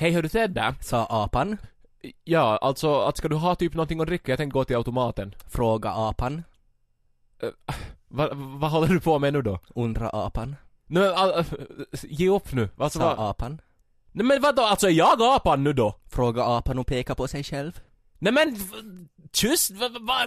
Hej, hör du Ted där? Sa apan. Ja, alltså att ska du ha typ någonting att dricka? Jag tänkte gå till automaten. Fråga apan. Vad vad håller du på med nu då? Undra apan. Nej men, all, ge upp nu. Alltså, Sa vad, apan. nej men vadå, alltså är jag apan nu då? Fråga apan och peka på sig själv. Nej men, tyst, va, va,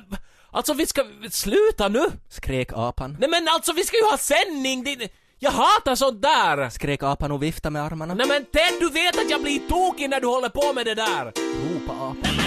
Alltså vi ska, sluta nu! Skrek apan. Nej men alltså vi ska ju ha sändning! Det, jag hatar sånt där! Skrek apan och viftade med armarna. Nej men Ted, du vet att jag blir tokig när du håller på med det där! Ropa apan.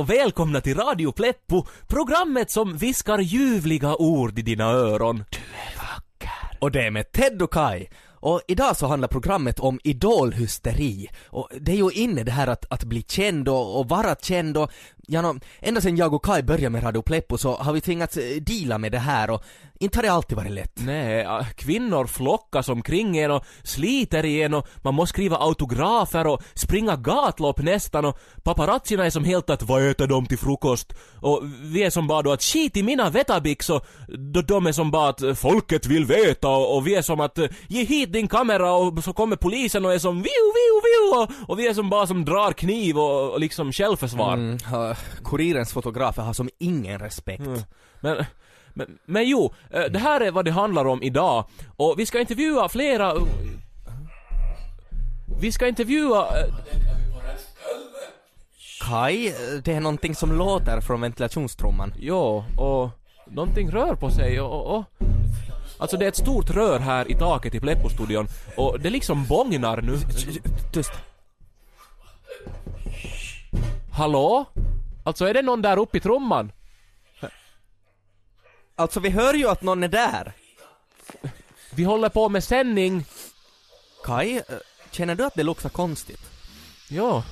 Och välkomna till Radio Pleppo, programmet som viskar ljuvliga ord i dina öron. Du är vacker. Och det är med Ted och Kai. Och idag så handlar programmet om idolhysteri. Och det är ju inne det här att, att bli känd och, och vara känd och, ja, no, ända sedan jag och Kai började med Radio Pleppo så har vi tvingats eh, deala med det här och inte har det alltid varit lätt. Nej, kvinnor flockas omkring en och sliter i en och man måste skriva autografer och springa gatlopp nästan och paparazzierna är som helt att vad äter de till frukost? Och vi är som bara då att skit i mina Vetabix och de är som bara att folket vill veta och, och vi är som att ge hit din kamera och så kommer polisen och är som viu viu viu och, och vi är som bara som drar kniv och, och liksom självförsvar. Mm, ha- kurirens fotografer har som ingen respekt. Mm. Men, men, men jo, eh, det här är vad det handlar om idag. Och vi ska intervjua flera... Vi ska intervjua... eh, Kai, eh, det är någonting som låter från ventilationstrumman. Jo, och någonting rör på sig och, och... Alltså det är ett stort rör här i taket i Pleppo-studion och det liksom bångnar nu. Tyst. Hallå? Alltså är det någon där uppe i trumman? Alltså vi hör ju att någon är där. Vi håller på med sändning. Kai, eh, känner du att det luktar konstigt? Ja.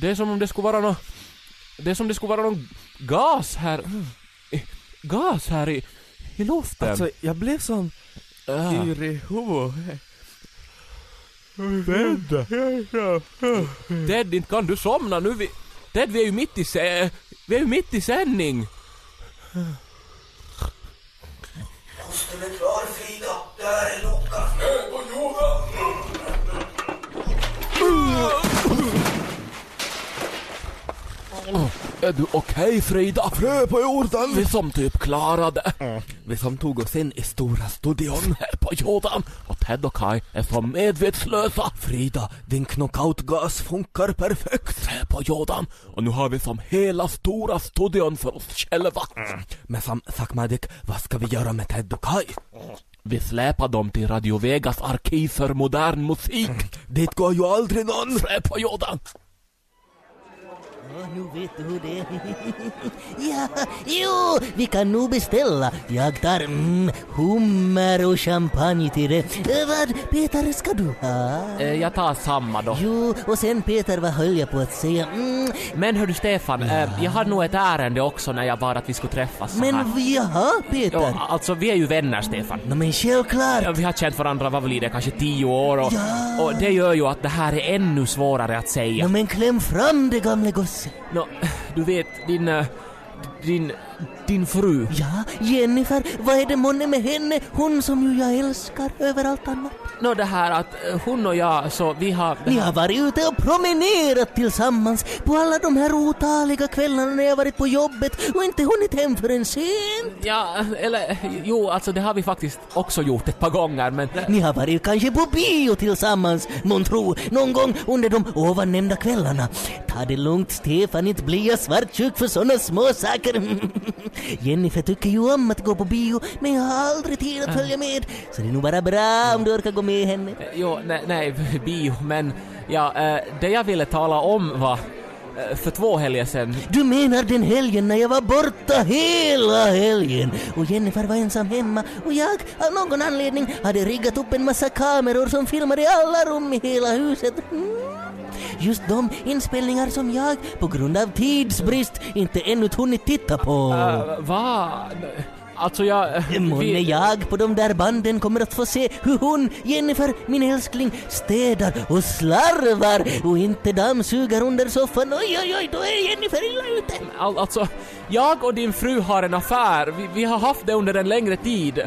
Det är som om det skulle vara nå... Det är som om det skulle vara någon gas här... i- Gas här i, i luften. Alltså, jag blev som Ah. yr i huvudet. Ted! Ted, inte kan du somna nu? Vi, Ted, vi är ju mitt i sä, Vi är ju mitt i sändning! Måste bli klar Frida, där är luckan. Är du okej Frida? Frö på jorden! Vi som typ klarade Vi som tog oss in i stora studion. på jorden och Ted och Kai är som medvetslösa. Frida, din knockoutgas funkar perfekt. Är på jorden och nu har vi som hela stora studion för oss själva. Men som Sakmadik, vad ska vi göra med Ted och Kai? Vi släpar dem till Radio Vegas arkiv för modern musik. Dit går ju aldrig någon. Är på jorden. Ja, nu vet du hur det är. ja, jo, vi kan nog beställa. Jag tar mm, hummer och champagne till det. Eh, vad, Peter, ska du ha? Eh, Jag tar samma då. Jo, och sen Peter, vad höll jag på att säga? Mm, Men hör du Stefan, eh, jag hade nog ett ärende också när jag bad att vi skulle träffas så här. men jaha, Peter? Ja, alltså vi är ju vänner Stefan. Nå, men självklart. Ja, Vi har känt varandra, vad blir det, kanske tio år och, Ja. och det gör ju att det här är ännu svårare att säga. Nå, men kläm fram det gamle gosse. Nå, du vet, din... Eh, din... din fru. Ja, Jennifer, vad är det månne med henne? Hon som ju jag älskar över allt annat. Nå det här att eh, hon och jag, så vi har... Ni har varit ute och promenerat tillsammans på alla de här otaliga kvällarna när jag varit på jobbet och inte hunnit hem förrän sent. Ja, eller jo, alltså det har vi faktiskt också gjort ett par gånger men... Ni har varit kanske på bio tillsammans, månntro, någon gång under de ovannämnda kvällarna. Ta det lugnt Stefan, inte blir jag svartsjuk för såna små saker. Jennifer tycker ju om att gå på bio, men jag har aldrig tid att följa med. Så det är nog bara bra om du orkar gå med henne. Jo, nej, nej bio, men ja, eh, det jag ville tala om var eh, för två helger sedan. Du menar den helgen när jag var borta hela helgen och Jennifer var ensam hemma och jag av någon anledning hade riggat upp en massa kameror som filmade alla rum i hela huset. Mm. Just de inspelningar som jag på grund av tidsbrist inte ännu hunnit titta på. Uh, va? Alltså jag... Månne vi- jag på de där banden kommer att få se hur hon, Jennifer, min älskling, städar och slarvar och inte dammsugar under soffan. Oj, oj, oj, då är Jennifer illa ute. All, alltså, jag och din fru har en affär. Vi, vi har haft det under en längre tid.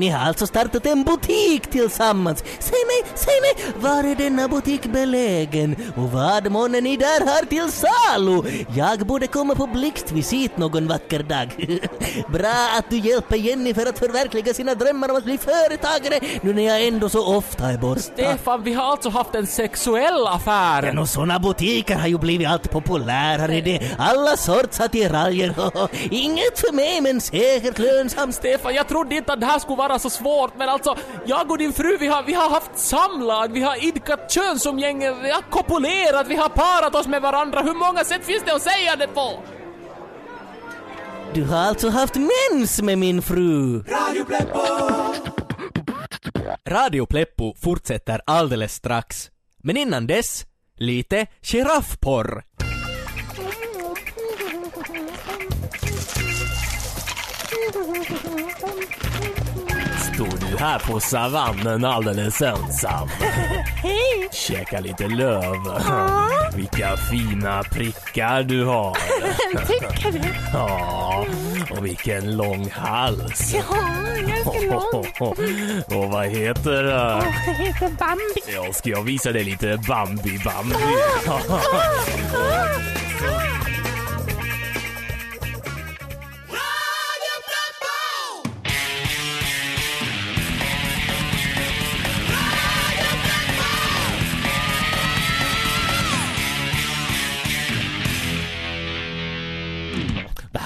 Ni har alltså startat en butik tillsammans. Säg mig, säg mig, var är denna butik belägen? Och vad månne ni där har till salu? Jag borde komma på blixtvisit någon vacker dag. Bra att du hjälper Jennifer att förverkliga sina drömmar om att bli företagare nu när jag ändå så ofta är borta. Stefan, vi har alltså haft en sexuell affär. Men och såna butiker har ju blivit allt populärare det. Alla sorts attiraljer. Inget för mig men säkert lönsamt. Stefan, jag trodde inte att det här skulle vara så svårt, men alltså, jag och din fru, vi har, vi har haft samlag, vi har idkat könsumgänge, vi har kopulerat, vi har parat oss med varandra. Hur många sätt finns det att säga det på? Du har alltså haft mens med min fru. Radio Pleppo fortsätter alldeles strax. Men innan dess, lite giraffporr. Här på savannen alldeles ensam? Hej! Käka lite löv. Vilka fina prickar du har. Tycker du? Ja, och vilken lång hals. Ja, ganska lång. Och vad heter du? Jag heter Bambi. Ja, ska jag visa dig lite Bambi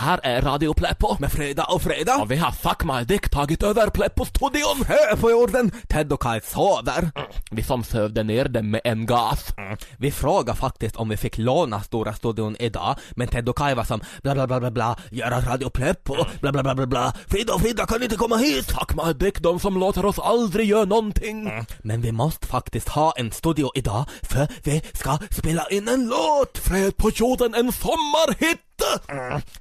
här är Radio Pleppo. Med fredag och fredag. Och vi har Fuck My Dick tagit över Pleppo-studion. Hö på jorden, Ted och Kaj sover. Vi som sövde ner dem med en gas. Vi frågade faktiskt om vi fick låna Stora studion idag, men Ted och Kaj var som bla bla bla bla bla, göra Radio Pleppo, bla bla bla bla bla, Frida och Frida kan inte komma hit! Fuck My Dick, de som låter oss aldrig göra någonting. Men vi måste faktiskt ha en studio idag, för vi ska spela in en låt! Fred på jorden, en sommarhit!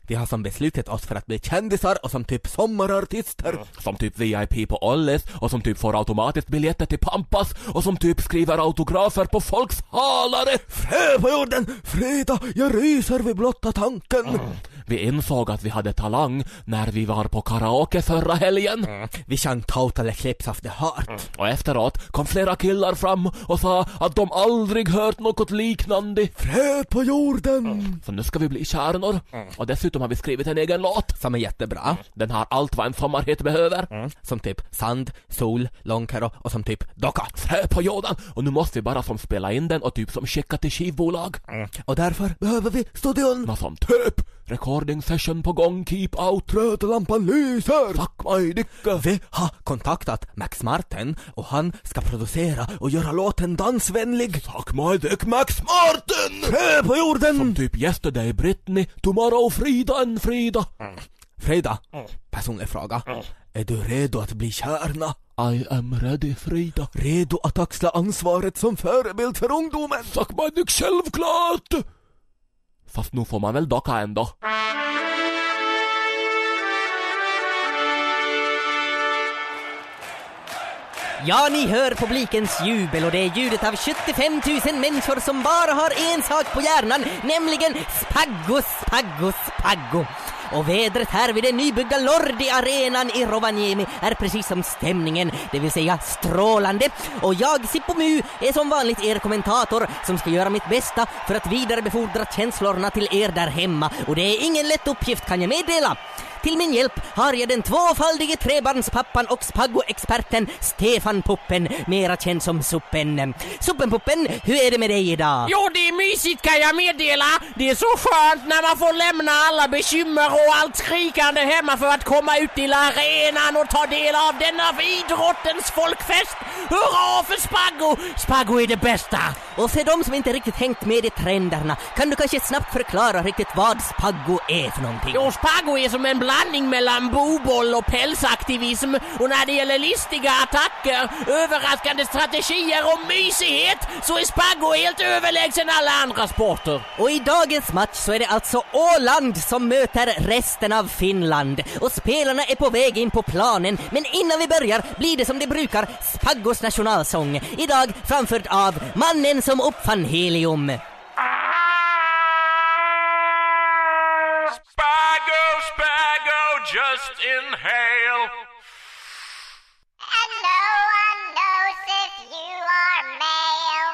Vi har som beslutat oss för att bli kändisar och som typ sommarartister. Som typ VIP på Olles och som typ får automatiskt biljetter till Pampas och som typ skriver autografer på folks halare. Frö på jorden, Frida, jag ryser vid blotta tanken. Vi insåg att vi hade talang när vi var på karaoke förra helgen. Vi sjöng Total Eclipse of the Heart. Och efteråt kom flera killar fram och sa att de aldrig hört något liknande. Fred på jorden! Så nu ska vi bli kärnor. Och dessutom har vi skrivit en egen låt. Som är jättebra. Den har allt vad en sommarhit behöver. Som typ sand, sol, långkaro och som typ docka. Frö på jorden. Och nu måste vi bara som spela in den och typ som skicka till skivbolag. Och därför behöver vi studion. Vad som typ recording session på gång, keep out. Röda lampan lyser! Fuck my dick. Vi har kontaktat Max Martin och han ska producera och göra låten dansvänlig. Fuck my dick Max Martin! Frö på jorden! Som typ yesterday Britney, tomorrow Frida and Frida. Frida, personlig fråga. Är du redo att bli kärna? I am ready Frida. Redo att axla ansvaret som förebild för ungdomen? Fuck my dick självklart! Fast nu får man väl docka ändå. Ja, ni hör publikens jubel och det är ljudet av 75 000 människor som bara har en sak på hjärnan, nämligen spaggo, spaggo, spaggo. Och vädret här vid den nybyggda Lordi-arenan i Rovaniemi är precis som stämningen, det vill säga strålande. Och jag, Sippo Mu, är som vanligt er kommentator som ska göra mitt bästa för att vidarebefordra känslorna till er där hemma. Och det är ingen lätt uppgift kan jag meddela. Till min hjälp har jag den tvåfaldige trebarnspappan och Spaggo-experten Stefan Puppen, mera känd som Suppen. Suppen-Puppen, hur är det med dig idag? Jo, det är mysigt kan jag meddela. Det är så skönt när man får lämna alla bekymmer och allt skrikande hemma för att komma ut till arenan och ta del av denna idrottens folkfest. Hurra för Spaggo! Spaggo är det bästa! Och för de som inte riktigt hängt med i trenderna, kan du kanske snabbt förklara riktigt vad Spaggo är för någonting? Jo, Spaggo är som en blandning mellan boboll och pälsaktivism och när det gäller listiga attacker, överraskande strategier och mysighet så är Spaggo helt överlägsen alla andra sporter. Och i dagens match så är det alltså Åland som möter resten av Finland. Och spelarna är på väg in på planen, men innan vi börjar blir det som det brukar, Spaggos nationalsång. Idag framförd av mannen som uppfann helium. Just inhale. And no one knows if you are male.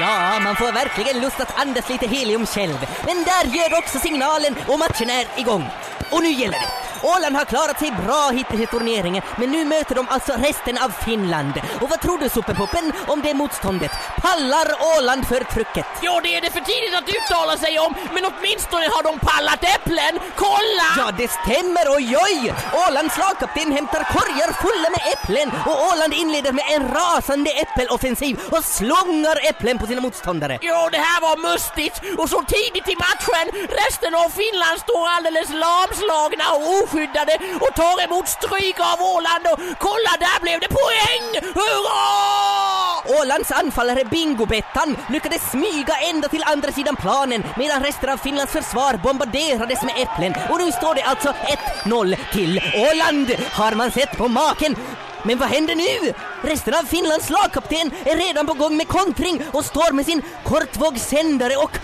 Ja, man får verkligen lust att andas lite helium själv. Men där gör också signalen och matchen är igång. Och nu gäller det. Åland har klarat sig bra hittills i turneringen, men nu möter de alltså resten av Finland. Och vad tror du Superpoppen om det motståndet? Pallar Åland för trycket? Jo, det är det för tidigt att uttala sig om, men åtminstone har de pallat äpplen. Kolla! Ja, det stämmer, oj oj! Ålands lagkapten hämtar korgar fulla med äpplen och Åland inleder med en rasande äppeloffensiv och slungar äpplen på sina motståndare. Jo, det här var mustigt och så tidigt i matchen. Resten av Finland står alldeles lamslagna och oskyddade och tar emot stryk av Åland och kolla, där blev det poäng! Hurra! Ålands anfallare Bingo-Bettan lyckades smyga ända till andra sidan planen medan resten av Finlands försvar bombarderades med äpplen och nu står det alltså 1-0 till Åland. Har man sett på maken? Men vad händer nu? Resten av Finlands lagkapten är redan på gång med kontring och står med sin kortvågssändare och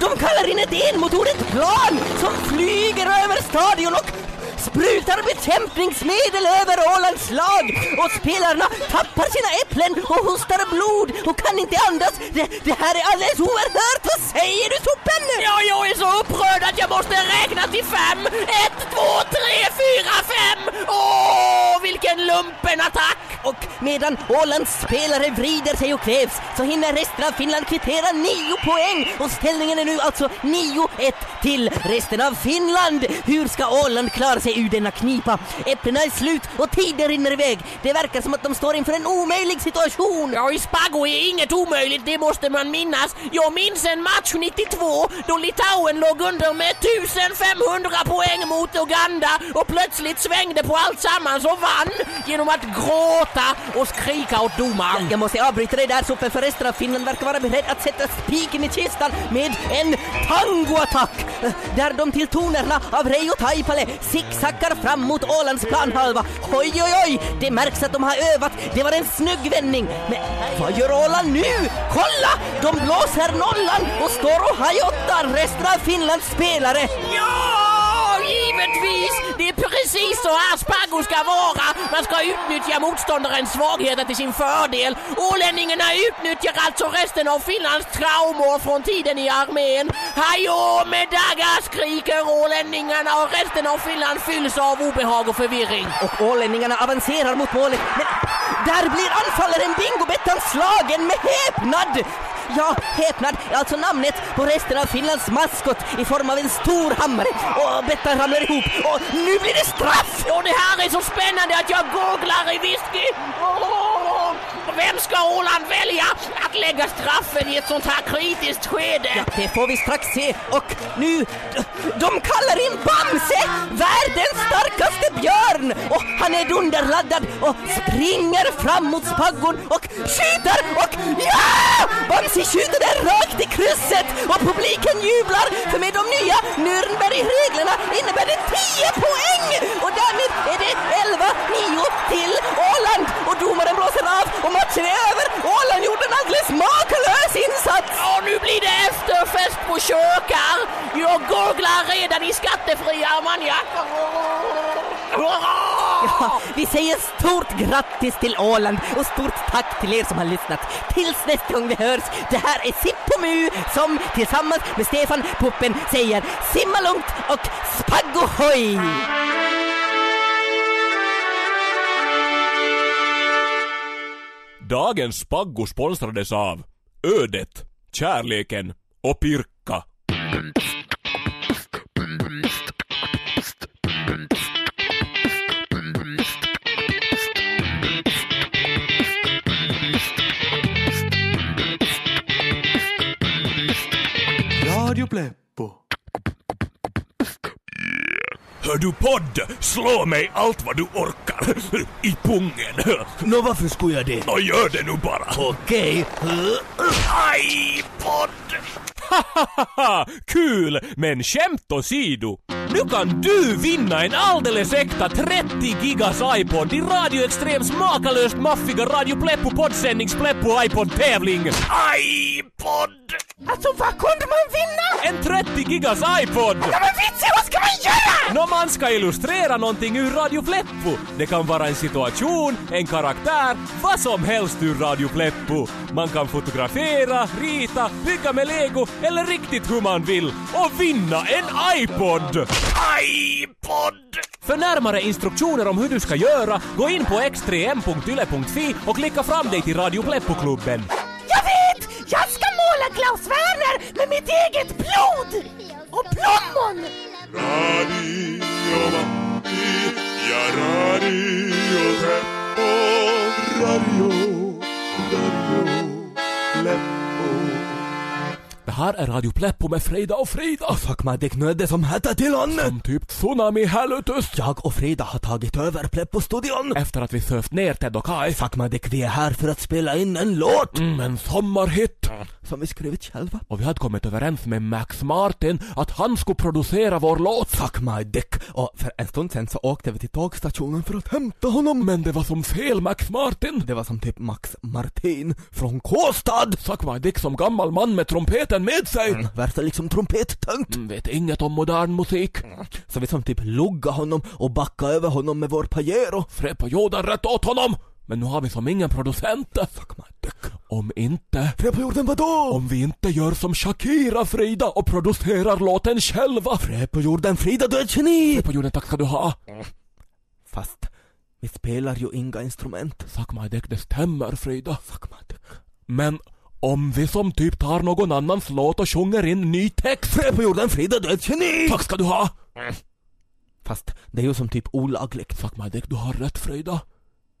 de kallar in ett enmotorigt plan som flyger över stadion och sprutar bekämpningsmedel över Ålands lag och spelarna tappar sina äpplen och hostar blod och kan inte andas. Det, det här är alldeles oerhört. Vad säger du Toppen? Ja, jag är så upprörd att jag måste räkna till fem. Ett, två, tre, fyra, fem! Åh, vilken lumpenattack! Och medan Ålands spelare vrider sig och kvävs så hinner resten av Finland kvittera nio poäng och ställningen är nu alltså 9-1 till resten av Finland. Hur ska Åland klara sig ur denna knipa? Äpplena är slut och tiden rinner iväg. Det verkar som att de står inför en omöjlig situation. Ja, i Spago är inget omöjligt, det måste man minnas. Jag minns en match 92 då Litauen låg under med 1500 poäng mot Uganda och plötsligt svängde på allt sammans och vann genom att gråta och skrika åt domaren. Jag måste avbryta dig där Sopen för resten av Finland verkar vara beredd att sätta spiken i kistan med en tangoattack där de till tonerna av Reijo Taipale zigzaggar fram mot Ålands planhalva. Oj, oj, oj! Det märks att de har övat. Det var en snygg vändning. Men vad gör Åland nu? Kolla! De blåser nollan och står och hajottar resten av Finlands spelare. Ja, givetvis! Det är precis så här Spago ska vara. Man ska utnyttja motståndarens svagheter till sin fördel. Ålänningarna utnyttjar alltså resten av Finlands traumor från tiden i armén. Hajå med dagga skriker ålänningarna och resten av Finland fylls av obehag och förvirring. Och ålänningarna avancerar mot målet. Men där blir anfallaren Bingo-Bettan slagen med häpnad! Ja, häpnad är alltså namnet på resten av Finlands maskot i form av en stor hammare. Och Bettan ramlar ihop och nu blir det straff! Och det här är så spännande att jag googlar i whisky. Vem ska Åland välja att lägga straffen i ett sånt här kritiskt skede? Ja, det får vi strax se. Och nu, de kallar in Bamse, världens starkaste björn! Och han är dunderladdad och springer fram mot spaggon och skjuter och ja! Bamse skjuter den rakt i krysset och publiken jublar för med de nya Nürnberg-reglerna innebär det 10 poäng! Och därmed är det 11-9 till Åland och domaren blåser av och matchen är över. Åland gjorde en alldeles makalös insats! Och nu blir det efterfest på kökar. Jag googlar redan i skattefria ammoniak. Hurra! Ja, vi säger stort grattis till Åland och stort tack till er som har lyssnat. Tills nästa gång vi hörs, det här är Sippomu som tillsammans med Stefan Puppen säger simma lugnt och spaggohoj! Dagens Spaggo sponsrades av Ödet, Kärleken och Pirkka. Radio Play. Hör du podd? Slå mig allt vad du orkar. I pungen. Nå, varför skulle jag det? Och gör det nu bara. Okej. Aj, podd! Hahaha, kul! Men skämt åsido. Nu kan du vinna en alldeles äkta 30 gigas iPod i Radio Extrems makalöst maffiga Radio Pleppo poddsändnings Pleppo iPod-tävling. iPod! Alltså vad kunde man vinna? En 30 gigas iPod! Ja men vitsen, vad ska man göra? Nå, man ska illustrera någonting ur Radio Pleppo. Det kan vara en situation, en karaktär, vad som helst ur Radio Pleppo. Man kan fotografera, rita, bygga med lego eller riktigt hur man vill och vinna en iPod! iPod! För närmare instruktioner om hur du ska göra, gå in på x3m.yle.fi och klicka fram dig till Radio Pleppo-klubben. Jag vet! Jag ska måla Klaus Werner med mitt eget blod! Och plommon! Radio Matti ja Radio Pleppo. Radio, Radio här är Radio Pleppo med Frida och Frida. Fuck mig, det knödde som hette till landet! Som typ tsunami helvetes. Jag och Frida har tagit över Pleppo-studion. Efter att vi sövt ner Ted och Kai. Fuck mig, Dick, vi är här för att spela in en låt! Mm, en sommarhit. Som vi skrivit själva. Och vi hade kommit överens med Max Martin att han skulle producera vår låt. Fuck my dick. Och för en stund sen så åkte vi till tågstationen för att hämta honom. Men det var som fel Max Martin. Det var som typ Max Martin från Kåstad. Suck my dick som gammal man med trumpeten med sig. Mm, värsta liksom trumpettönt. Mm, vet inget om modern musik. Så vi som typ lugga honom och backa över honom med vår Pajero. Fred på jorden rätt åt honom. Men nu har vi som ingen producent. Fuck my dick. Om inte... Fred på jorden vadå? Om vi inte gör som Shakira Frida och producerar låten själva. Fred på jorden, Frida du är ett geni! Fred på jorden, tack ska du ha. Fast vi spelar ju inga instrument. Suck my dick, det stämmer Frida. Fuck my dick. Men om vi som typ tar någon annans låt och sjunger in ny text. Fred på jorden, du är ett geni! Tack ska du ha. Fast det är ju som typ olagligt. Suck my dick, du har rätt Frida.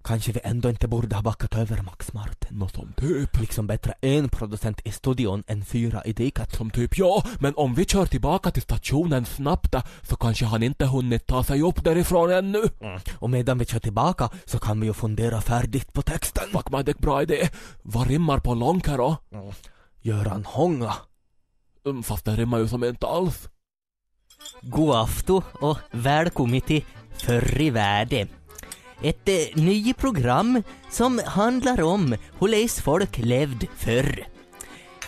Kanske vi ändå inte borde ha backat över Max Martin. Nå som typ. Liksom bättre en producent i studion än fyra i diket. Som typ ja, men om vi kör tillbaka till stationen snabbt så kanske han inte hunnit ta sig upp därifrån ännu. Och medan vi kör tillbaka så kan vi ju fundera färdigt på texten. Fuck my dick, bra idé. Vad rimmar på Lonkero? Göran Hånga. Mm, Fast det rimmar ju som inte alls. God afton och välkommen till Förr i världen. Ett eh, nytt program som handlar om hur läs folk levde förr.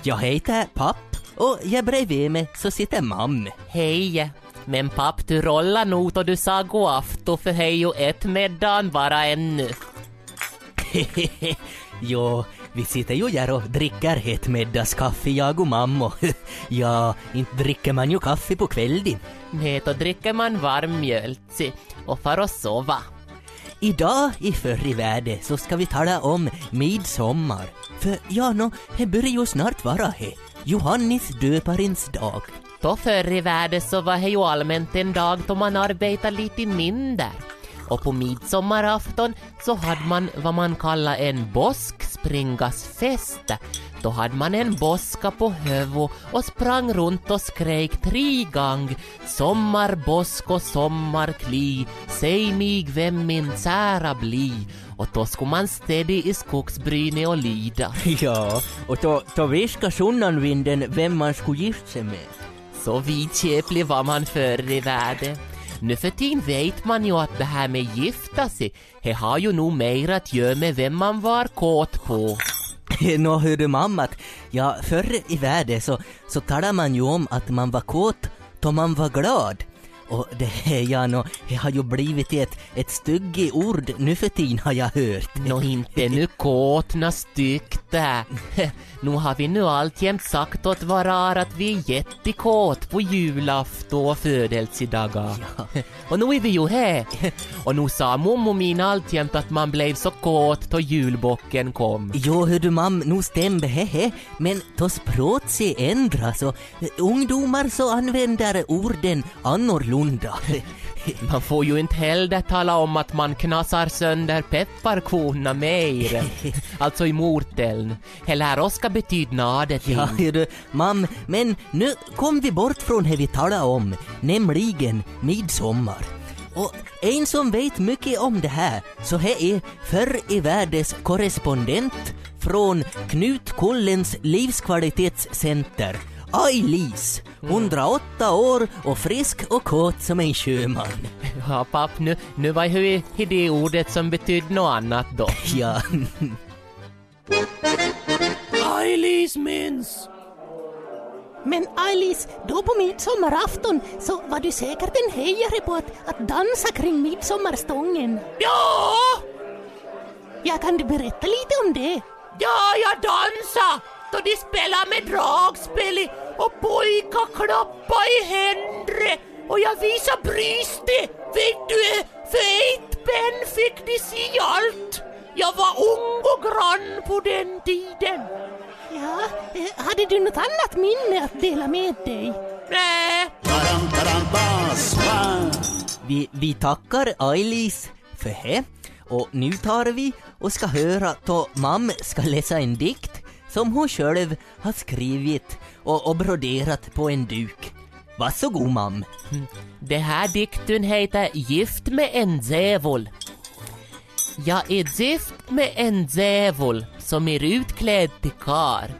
Jag heter Papp och jag bredvid mig så sitter mam. Hej! Men papp, du rollar nog och du sa god afton för hej och ett meddan bara ännu. jo, vi sitter ju här och dricker ett middagskaffe jag och mamma. ja, inte dricker man ju kaffe på kvällen. Nej, då dricker man varm mjölk och far och sova. Idag i Förr i världen så ska vi tala om midsommar. För ja, nå, det börjar ju snart vara he. Johannes döparens dag. Då förr i världen så var det ju allmänt en dag då man arbetade lite mindre. Och på midsommarafton så hade man vad man kallar en boskspringasfest. Då hade man en boska på huvud och sprang runt och skrek tre gång Sommarbosk och sommarkli, säg mig vem min sära bli. Och då skulle man städa i skogsbrynet och lida. Ja, och då, då viskar sunnanvinden vem man skulle gifta sig med. Så vidskeplig var man förr i världen. Nu för tiden vet man ju att det här med gifta sig, det har ju nog mer att göra med vem man var kåt på. Nå hörde mamma att, ja förr i världen så, så talade man ju om att man var kåt då man var glad. Och det ja, nå, det har ju blivit ett, ett stygge ord nu för tiden har jag hört. Nå inte nu kåtna stykta. Nu har vi nu alltjämt sagt åt varar att vi är jättekåt på julafton och födelsedagar. Och nu är vi ju här. Och nu sa mommo min alltjämt att man blev så kåt då julbocken kom. Jo, hör du mam, nu stämmer hehe, men då språk sig ändras och ungdomar så använder orden annorlunda. Man får ju inte heller tala om att man knasar sönder pepparkorna mer. Alltså i morteln. Eller oss ska betyda till. Ja, du, mam, men nu kom vi bort från det vi talade om, nämligen midsommar. Och en som vet mycket om det här, så här är förr i världens korrespondent från Knut Kollens livskvalitetscenter, Aj-Lis, 108 år och frisk och kåt som en sjöman. Ja, papp, nu, nu var ju det ordet som betydde något annat då. Ja, Ailis minns! Men Alice, då på midsommarafton så var du säkert en hejare på att, att dansa kring midsommarstången. Ja! Ja, kan du berätta lite om det? Ja, jag dansade då de spelade med dragspel och pojkar klappa i händer och jag visade brystet. Vet du, för ett spänn fick de se allt. Jag var ung och grann på den tiden. Ja, eh, hade du något annat minne att dela med dig? Nej, vi, vi tackar Aj-Lis för det. Och nu tar vi och ska höra då mam ska läsa en dikt som hon själv har skrivit och, och broderat på en duk. Varsågod mam. Det här dikten heter Gift med en djävul. Jag är gift med en djävul som är utklädd till kar.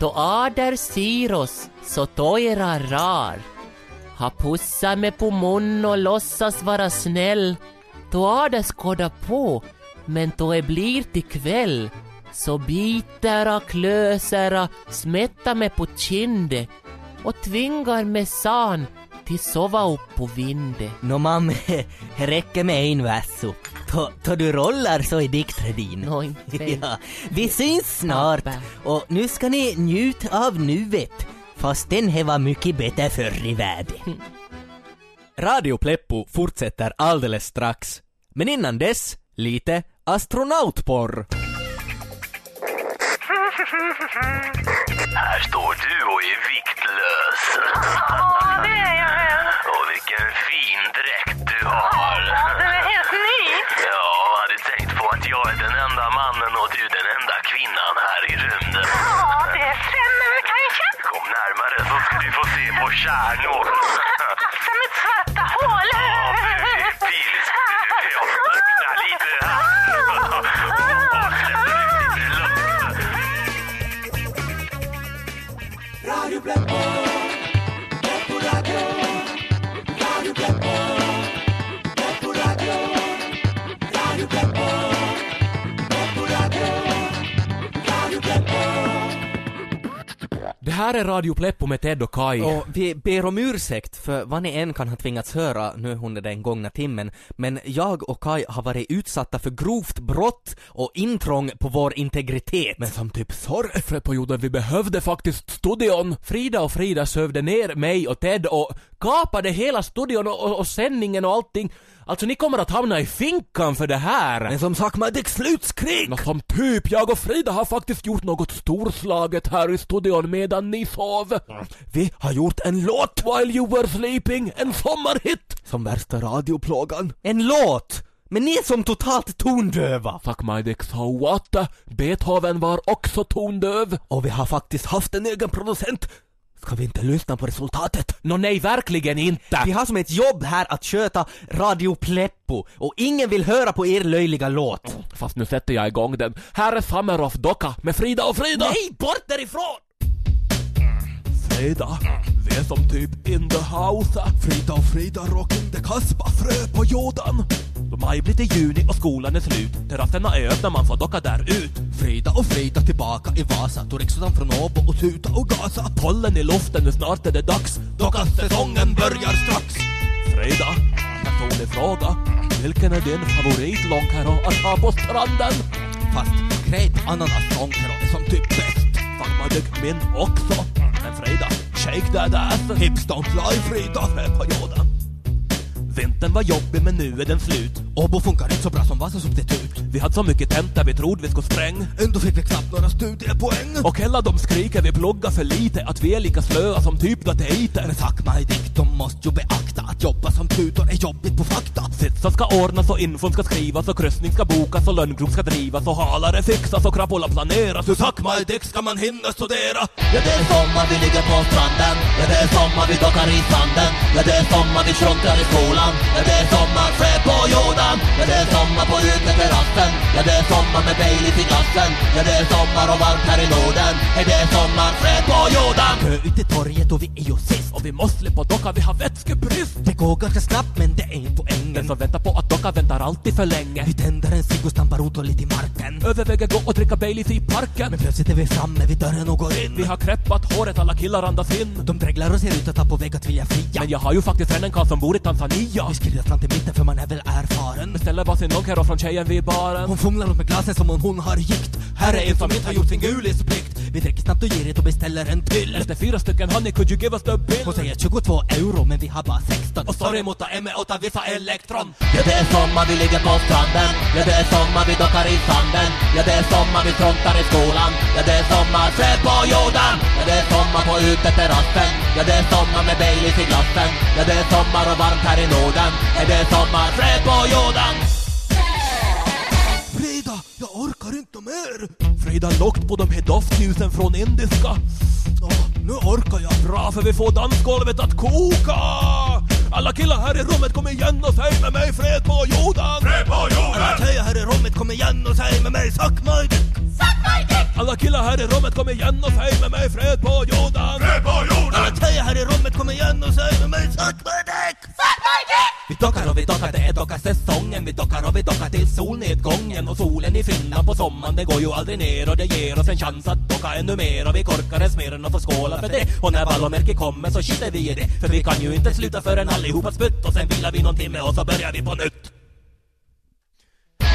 Då ader ser oss så tojra rar. Ha pussat mig på mun och låtsas vara snäll. Då ader skåda på, men då det blir till kväll så biter och klöser och smättar mig på kinde och tvingar mig san till sova upp på vinde. Nå mam, det räcker med en verso. Då, då du rollar så är dikten din. Inte. Ja, vi syns snart och nu ska ni njuta av nuet. Fast den här var mycket bättre förr i världen. Radio Pleppo fortsätter alldeles strax. Men innan dess, lite astronautporr. Här står du och är viktlös. Ja, det är jag. Och vilken fin dräkt du har. Den är helt ny. Ja, hade tänkt på att jag är den enda mannen och du den enda kvinnan här i rymden. Ja, det stämmer kanske. Kom närmare så ska du få se på stjärnor. Här är Radio Pleppo med Ted och Kai. Och vi ber om ursäkt för vad ni än kan ha tvingats höra nu under den gångna timmen, men jag och Kai har varit utsatta för grovt brott och intrång på vår integritet. Men som typ sorgperioden vi behövde faktiskt studion. Frida och Frida sövde ner mig och Ted och kapade hela studion och, och, och sändningen och allting. Alltså ni kommer att hamna i finkan för det här. Men som sagt, man, det är slutskrig! Nå, som typ, jag och Frida har faktiskt gjort något storslaget här i studion medan ni sov. Vi har gjort en låt while you were sleeping, en sommarhit! Som värsta radioplågan. En låt! Men ni är som totalt tondöva! Fuck my dick, so what? Beethoven var också tondöv. Och vi har faktiskt haft en egen producent. Ska vi inte lyssna på resultatet? Nå nej, verkligen inte! Vi har som ett jobb här att sköta Radio Pleppo och ingen vill höra på er löjliga låt. Fast nu sätter jag igång den. Här är Summer Docka med Frida och Frida! Nej, bort därifrån! Frida, vi är som typ in the house. Frida och Frida rocking the kaspa, frö på jorden. Då maj blir det juni och skolan är slut. Terrasserna är öppna, man får docka där ut. Frida och Frida tillbaka i Vasa, tog riksdagen från Åbo och tuta och gasa. Pollen i luften, nu snart är det dags. Dockasäsongen börjar strax. Frida, personlig fråga. Vilken är din favoritlångkaro att ha på stranden? Fast grape ananas är som typ bäst. Fuck min också. Men Frida, shake that ass. Hips don't lie Frida. jorden Vintern var jobbig men nu är den slut. Åbo funkar inte så bra som vassasubstitut. Vi hade så mycket tenta vi trodde vi skulle spräng. Ändå fick vi knappt några studiepoäng. Och hela de skriker vi pluggar för lite, att vi är lika slöa som typ dateiter. Men fuck my dick, de måste ju beakta att jobba som tutor är jobbigt på fakta. Sitsa ska ordnas och infon ska skrivas och kryssning ska bokas och lönngrop ska drivas och halare fixas och krapola planeras. Hur suck my dick ska man hinna studera. Ja, det är sommar, vi ligger på stranden. Ja, det är sommar, vi dockar i sanden. Ja, det är sommar, vi sjunkar i skolan. Ja, det är sommar, fred på jordan. Ja, det är sommar på uteterrassen. Ja, det är sommar med Baileys i glassen. Ja, det är sommar och varmt här i Norden. Ja, det är sommar, fred på jordan. Kö ut till torget och vi är ju sist. Och vi måste släppa docka, vi har vätskebrist. Det går ganska snabbt men det är inte Den som väntar på att docka väntar alltid för länge. Vi tänder en cigg och stampar otåligt i marken. Överväger gå och dricka Baileys i parken. Men plötsligt är vi framme vid dörren och går in. Vi har kräppat håret, alla killar andas in. De dreglar och ser ut att ha på väg att vilja fria. Men jag har ju faktiskt en karl som bor i Tanzania. Vi skrider fram till mitten för man är väl erfaren. Beställer varsin långkaro från tjejen vid baren. Hon fumlar runt med glasen som om hon har gikt. Här är en som inte har gjort sin gulisplikt. Vi dricker snabbt och girigt och beställer en till. Efter fyra stycken honey could you give us the bill? Hon säger 22 euro men vi har bara 16. Och sorry mot M åt vissa elektron. Ja, det är sommar, vi ligger på stranden. Ja, det är sommar, vi dockar i sanden. Ja, det är sommar, vi frontar i skolan. Ja, det är sommar, fred på jorden. Ja, det är sommar på uteterrassen. Ja, det är sommar med Baileys i glassen. Ja, det är sommar och varmt här i Norden. Ja, det är sommar, fred på jorden. Mer. Frida lockt på de här doftljusen från indiska. Åh, nu orkar jag. Bra för vi får dansgolvet att koka! Alla killar här i rummet kom igen och säg med mig fred på jorden! Fred på Alla tjejer här i rummet kom igen och säg med mig suck my dick. Alla killar här i rummet kom igen och säg med mig fred på jorden! Fred på Alla tjejer här i rummet kom igen och säg med mig suck my dick. Vi dockar och vi dockar, det är dockarsäsongen Vi dockar och vi dockar till solnedgången. Och solen i Finland på sommaren, det går ju aldrig ner. Och det ger oss en chans att docka ännu mer. Och vi korkar en smeren och får skåla för det. Och när vallomärket kommer så skiter vi i det. För vi kan ju inte sluta förrän allihopa spytt Och sen vilar vi någon timme och så börjar vi på nytt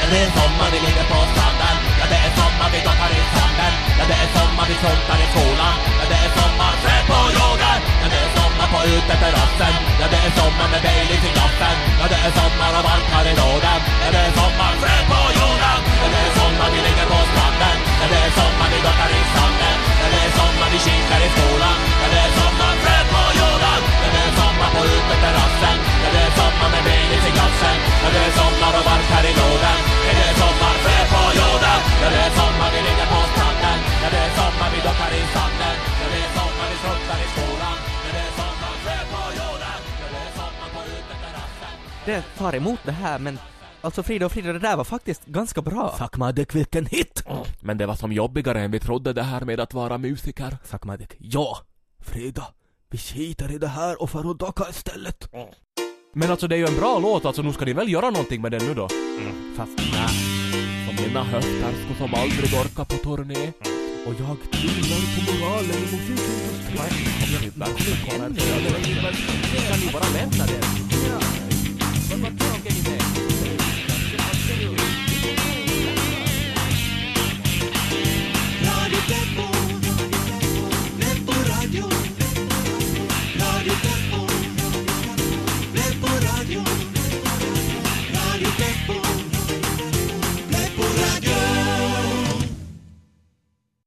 Ja, det är sommar, vi ligger på stranden. Ja, det är sommar, vi dockar i sanden. Ja, det är sommar, vi struntar i skolan. Ja, det är sommar, trä på jorden. Ja, det är sommar på uteterrassen. Ja, det är sommar med Baileys i glassen. Ja, det är sommar och varmt här i lådan. Ja, det är sommar, trä på jorden. Ja, det är sommar, vi ligger på stranden. Ja, det är sommar, vi dockar i sanden. Ja, det är sommar, vi kikar i skolan. Ja, det är sommar, på uteterrassen. Ja, det är sommar med Baileys i glassen. Ja, det är sommar och varmt här i Norden. Ja, det är sommar, fred på jorden. Ja, det är sommar, vi ligger på stranden. Ja, det är sommar, vi dockar i sanden. Ja, det är sommar, vi struntar i skolan. Ja, det är sommar, fred på jorden. Ja, det är sommar på uteterrassen. Det tar emot det här men alltså Frida och Frida, det där var faktiskt ganska bra. Fuck my dick, vilken hit! Men det var som jobbigare än vi trodde det här med att vara musiker. Suck my dick. Ja, Frida, vi skiter i det här och får och docka istället. Men alltså det är ju en bra låt, alltså nu ska ni väl göra någonting med den nu då? Fast nej. Som mina höfter som aldrig orkar på turné. Och jag tvivlar på moralen i musikindustrin. Kan ni bara vänta det?